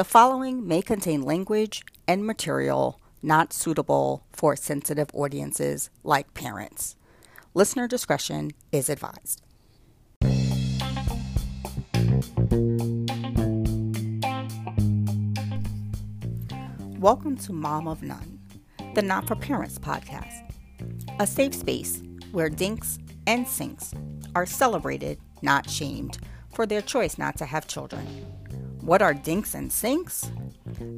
The following may contain language and material not suitable for sensitive audiences like parents. Listener discretion is advised. Welcome to Mom of None, the Not for Parents podcast, a safe space where dinks and sinks are celebrated, not shamed, for their choice not to have children. What are dinks and sinks?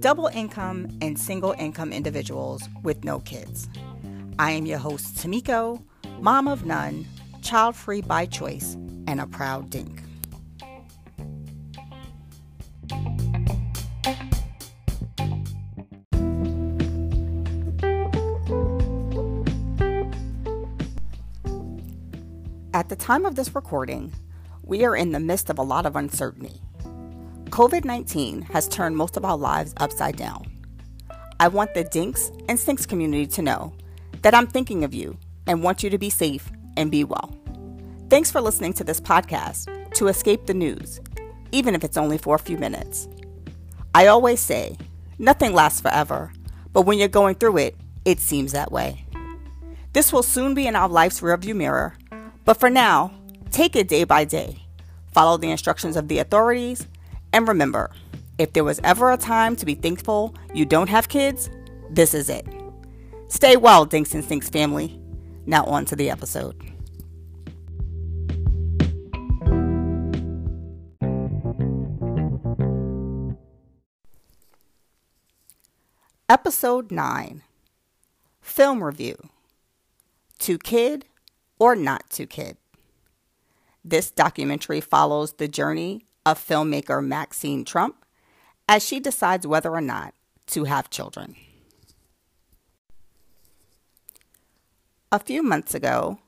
Double income and single income individuals with no kids. I am your host, Tamiko, mom of none, child free by choice, and a proud dink. At the time of this recording, we are in the midst of a lot of uncertainty. COVID 19 has turned most of our lives upside down. I want the Dinks and Sinks community to know that I'm thinking of you and want you to be safe and be well. Thanks for listening to this podcast to escape the news, even if it's only for a few minutes. I always say, nothing lasts forever, but when you're going through it, it seems that way. This will soon be in our life's rearview mirror, but for now, take it day by day. Follow the instructions of the authorities and remember, if there was ever a time to be thankful you don't have kids, this is it. Stay well, Dinks and Sinks family. Now, on to the episode. Episode 9 Film Review To Kid or Not to Kid. This documentary follows the journey of filmmaker Maxine Trump as she decides whether or not to have children. A few months ago,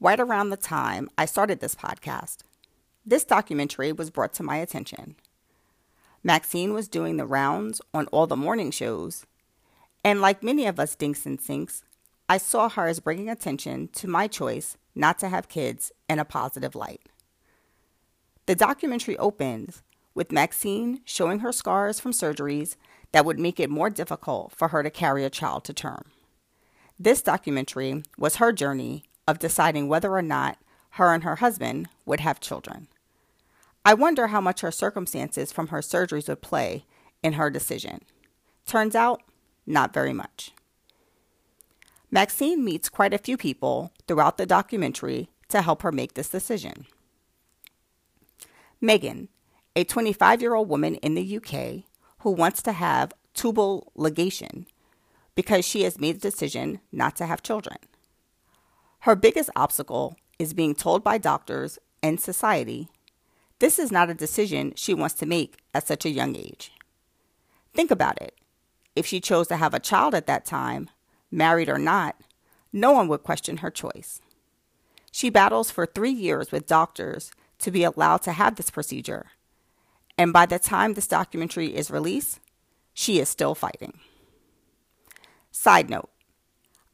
right around the time I started this podcast, this documentary was brought to my attention. Maxine was doing the rounds on all the morning shows, and like many of us dinks and sinks, I saw her as bringing attention to my choice not to have kids in a positive light. The documentary opens with Maxine showing her scars from surgeries that would make it more difficult for her to carry a child to term. This documentary was her journey of deciding whether or not her and her husband would have children. I wonder how much her circumstances from her surgeries would play in her decision. Turns out, not very much. Maxine meets quite a few people throughout the documentary to help her make this decision. Megan, a 25 year old woman in the UK who wants to have tubal ligation because she has made the decision not to have children. Her biggest obstacle is being told by doctors and society this is not a decision she wants to make at such a young age. Think about it. If she chose to have a child at that time, married or not, no one would question her choice. She battles for three years with doctors to be allowed to have this procedure. And by the time this documentary is released, she is still fighting. Side note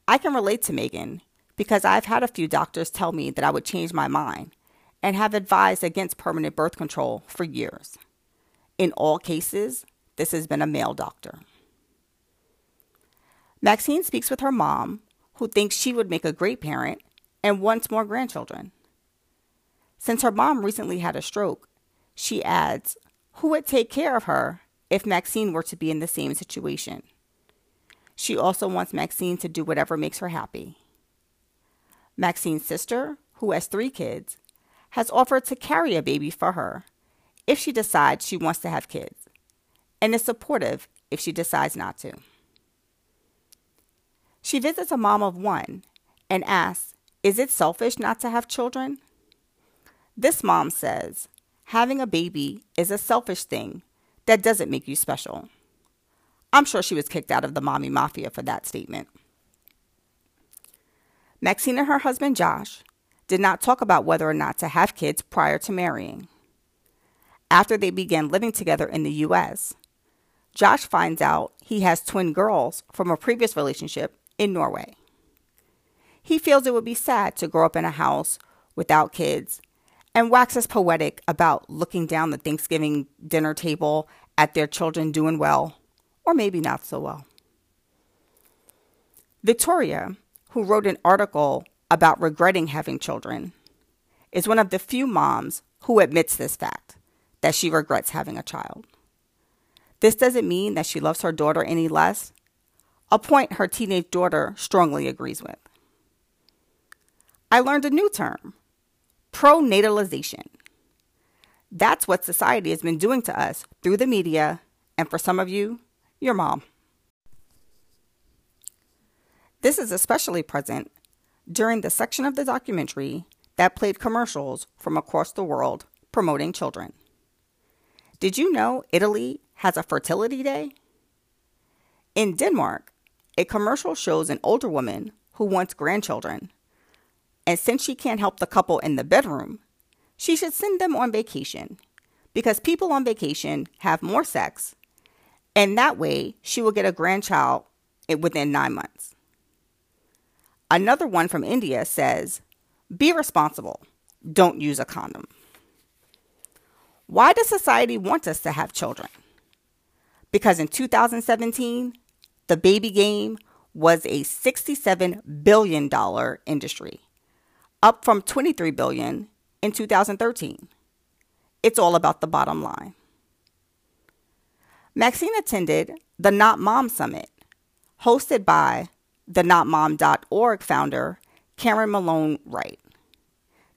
I can relate to Megan because I've had a few doctors tell me that I would change my mind and have advised against permanent birth control for years. In all cases, this has been a male doctor. Maxine speaks with her mom, who thinks she would make a great parent and wants more grandchildren. Since her mom recently had a stroke, she adds, who would take care of her if Maxine were to be in the same situation? She also wants Maxine to do whatever makes her happy. Maxine's sister, who has three kids, has offered to carry a baby for her if she decides she wants to have kids, and is supportive if she decides not to. She visits a mom of one and asks, Is it selfish not to have children? This mom says having a baby is a selfish thing that doesn't make you special. I'm sure she was kicked out of the mommy mafia for that statement. Maxine and her husband Josh did not talk about whether or not to have kids prior to marrying. After they began living together in the U.S., Josh finds out he has twin girls from a previous relationship in Norway. He feels it would be sad to grow up in a house without kids and waxes poetic about looking down the Thanksgiving dinner table at their children doing well or maybe not so well. Victoria, who wrote an article about regretting having children, is one of the few moms who admits this fact that she regrets having a child. This doesn't mean that she loves her daughter any less, a point her teenage daughter strongly agrees with. I learned a new term pronatalization. That's what society has been doing to us through the media, and for some of you, your mom. This is especially present during the section of the documentary that played commercials from across the world promoting children. Did you know Italy has a fertility day? In Denmark, a commercial shows an older woman who wants grandchildren. And since she can't help the couple in the bedroom, she should send them on vacation because people on vacation have more sex, and that way she will get a grandchild within nine months. Another one from India says, Be responsible, don't use a condom. Why does society want us to have children? Because in 2017, the baby game was a $67 billion industry, up from 23 billion in 2013. It's all about the bottom line. Maxine attended the Not Mom Summit, hosted by the NotMom.org founder, Karen Malone Wright.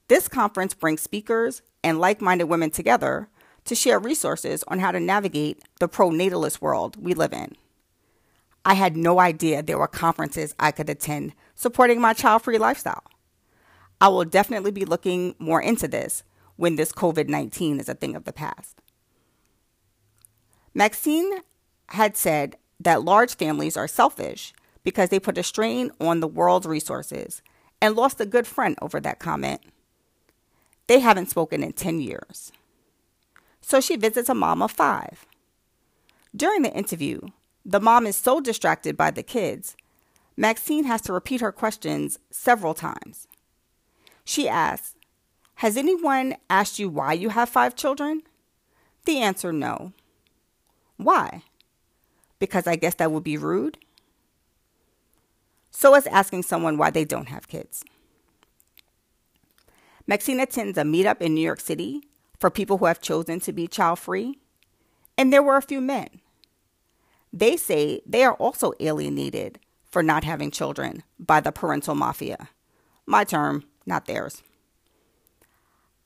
This conference brings speakers and like minded women together to share resources on how to navigate the pronatalist world we live in. I had no idea there were conferences I could attend supporting my child free lifestyle. I will definitely be looking more into this when this COVID 19 is a thing of the past. Maxine had said that large families are selfish because they put a strain on the world's resources and lost a good friend over that comment. They haven't spoken in 10 years. So she visits a mom of five. During the interview, the mom is so distracted by the kids, Maxine has to repeat her questions several times. She asks, Has anyone asked you why you have five children? The answer no. Why? Because I guess that would be rude? So is asking someone why they don't have kids. Maxine attends a meetup in New York City for people who have chosen to be child free, and there were a few men. They say they are also alienated for not having children by the parental mafia. My term, not theirs.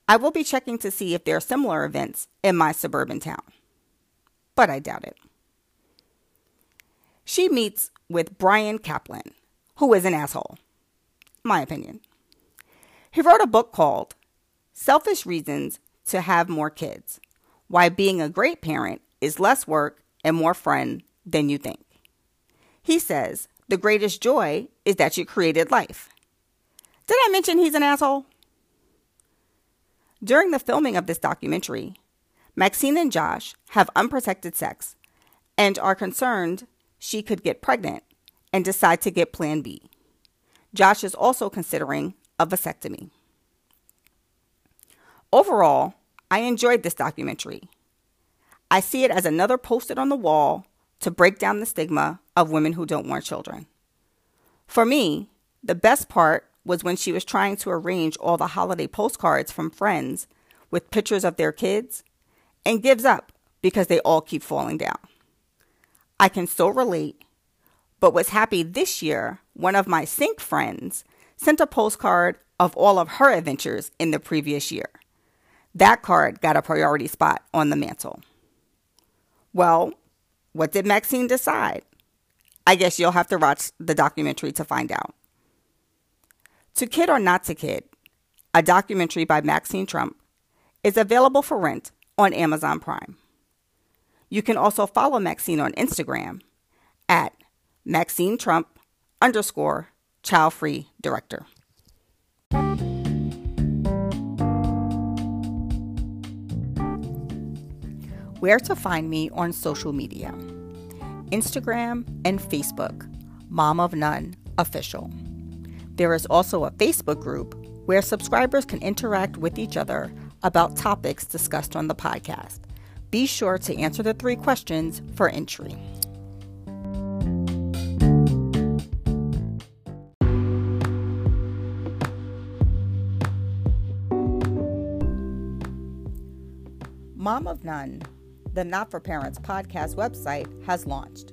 I will be checking to see if there are similar events in my suburban town, but I doubt it. She meets with Bryan Caplan, who is an asshole. My opinion. He wrote a book called Selfish Reasons to Have More Kids Why Being a Great Parent is Less Work and More Fun Than You Think. He says, The greatest joy is that you created life. Did I mention he's an asshole? During the filming of this documentary, Maxine and Josh have unprotected sex and are concerned she could get pregnant and decide to get Plan B. Josh is also considering a vasectomy. Overall, I enjoyed this documentary. I see it as another posted on the wall to break down the stigma of women who don't want children. For me, the best part was when she was trying to arrange all the holiday postcards from friends with pictures of their kids and gives up because they all keep falling down. I can so relate, but was happy this year one of my sink friends sent a postcard of all of her adventures in the previous year. That card got a priority spot on the mantle. Well, what did Maxine decide? I guess you'll have to watch the documentary to find out. To Kid or Not to Kid, a documentary by Maxine Trump, is available for rent on Amazon Prime. You can also follow Maxine on Instagram at Maxine Trump underscore child free director. Where to find me on social media Instagram and Facebook, Mom of None Official. There is also a Facebook group where subscribers can interact with each other about topics discussed on the podcast. Be sure to answer the three questions for entry. Mom of None, the Not for Parents podcast website, has launched.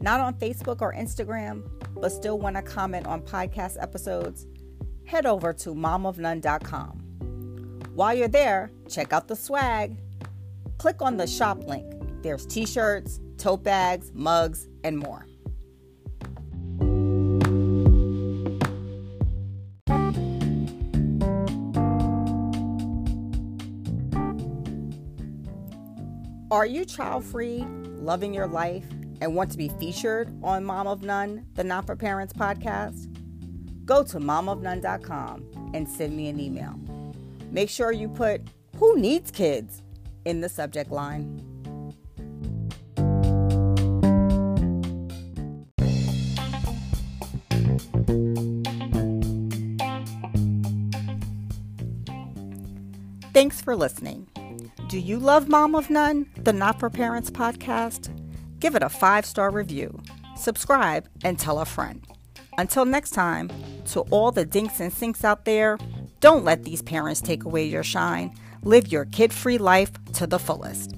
Not on Facebook or Instagram, but still want to comment on podcast episodes? Head over to momofnone.com. While you're there, check out the swag. Click on the shop link. There's t shirts, tote bags, mugs, and more. Are you child free, loving your life, and want to be featured on Mom of None, the Not for Parents podcast? Go to momofnone.com and send me an email. Make sure you put Who Needs Kids in the subject line. Thanks for listening. Do you love Mom of None, the Not for Parents podcast? Give it a five star review, subscribe, and tell a friend. Until next time, to all the dinks and sinks out there, don't let these parents take away your shine. Live your kid free life to the fullest.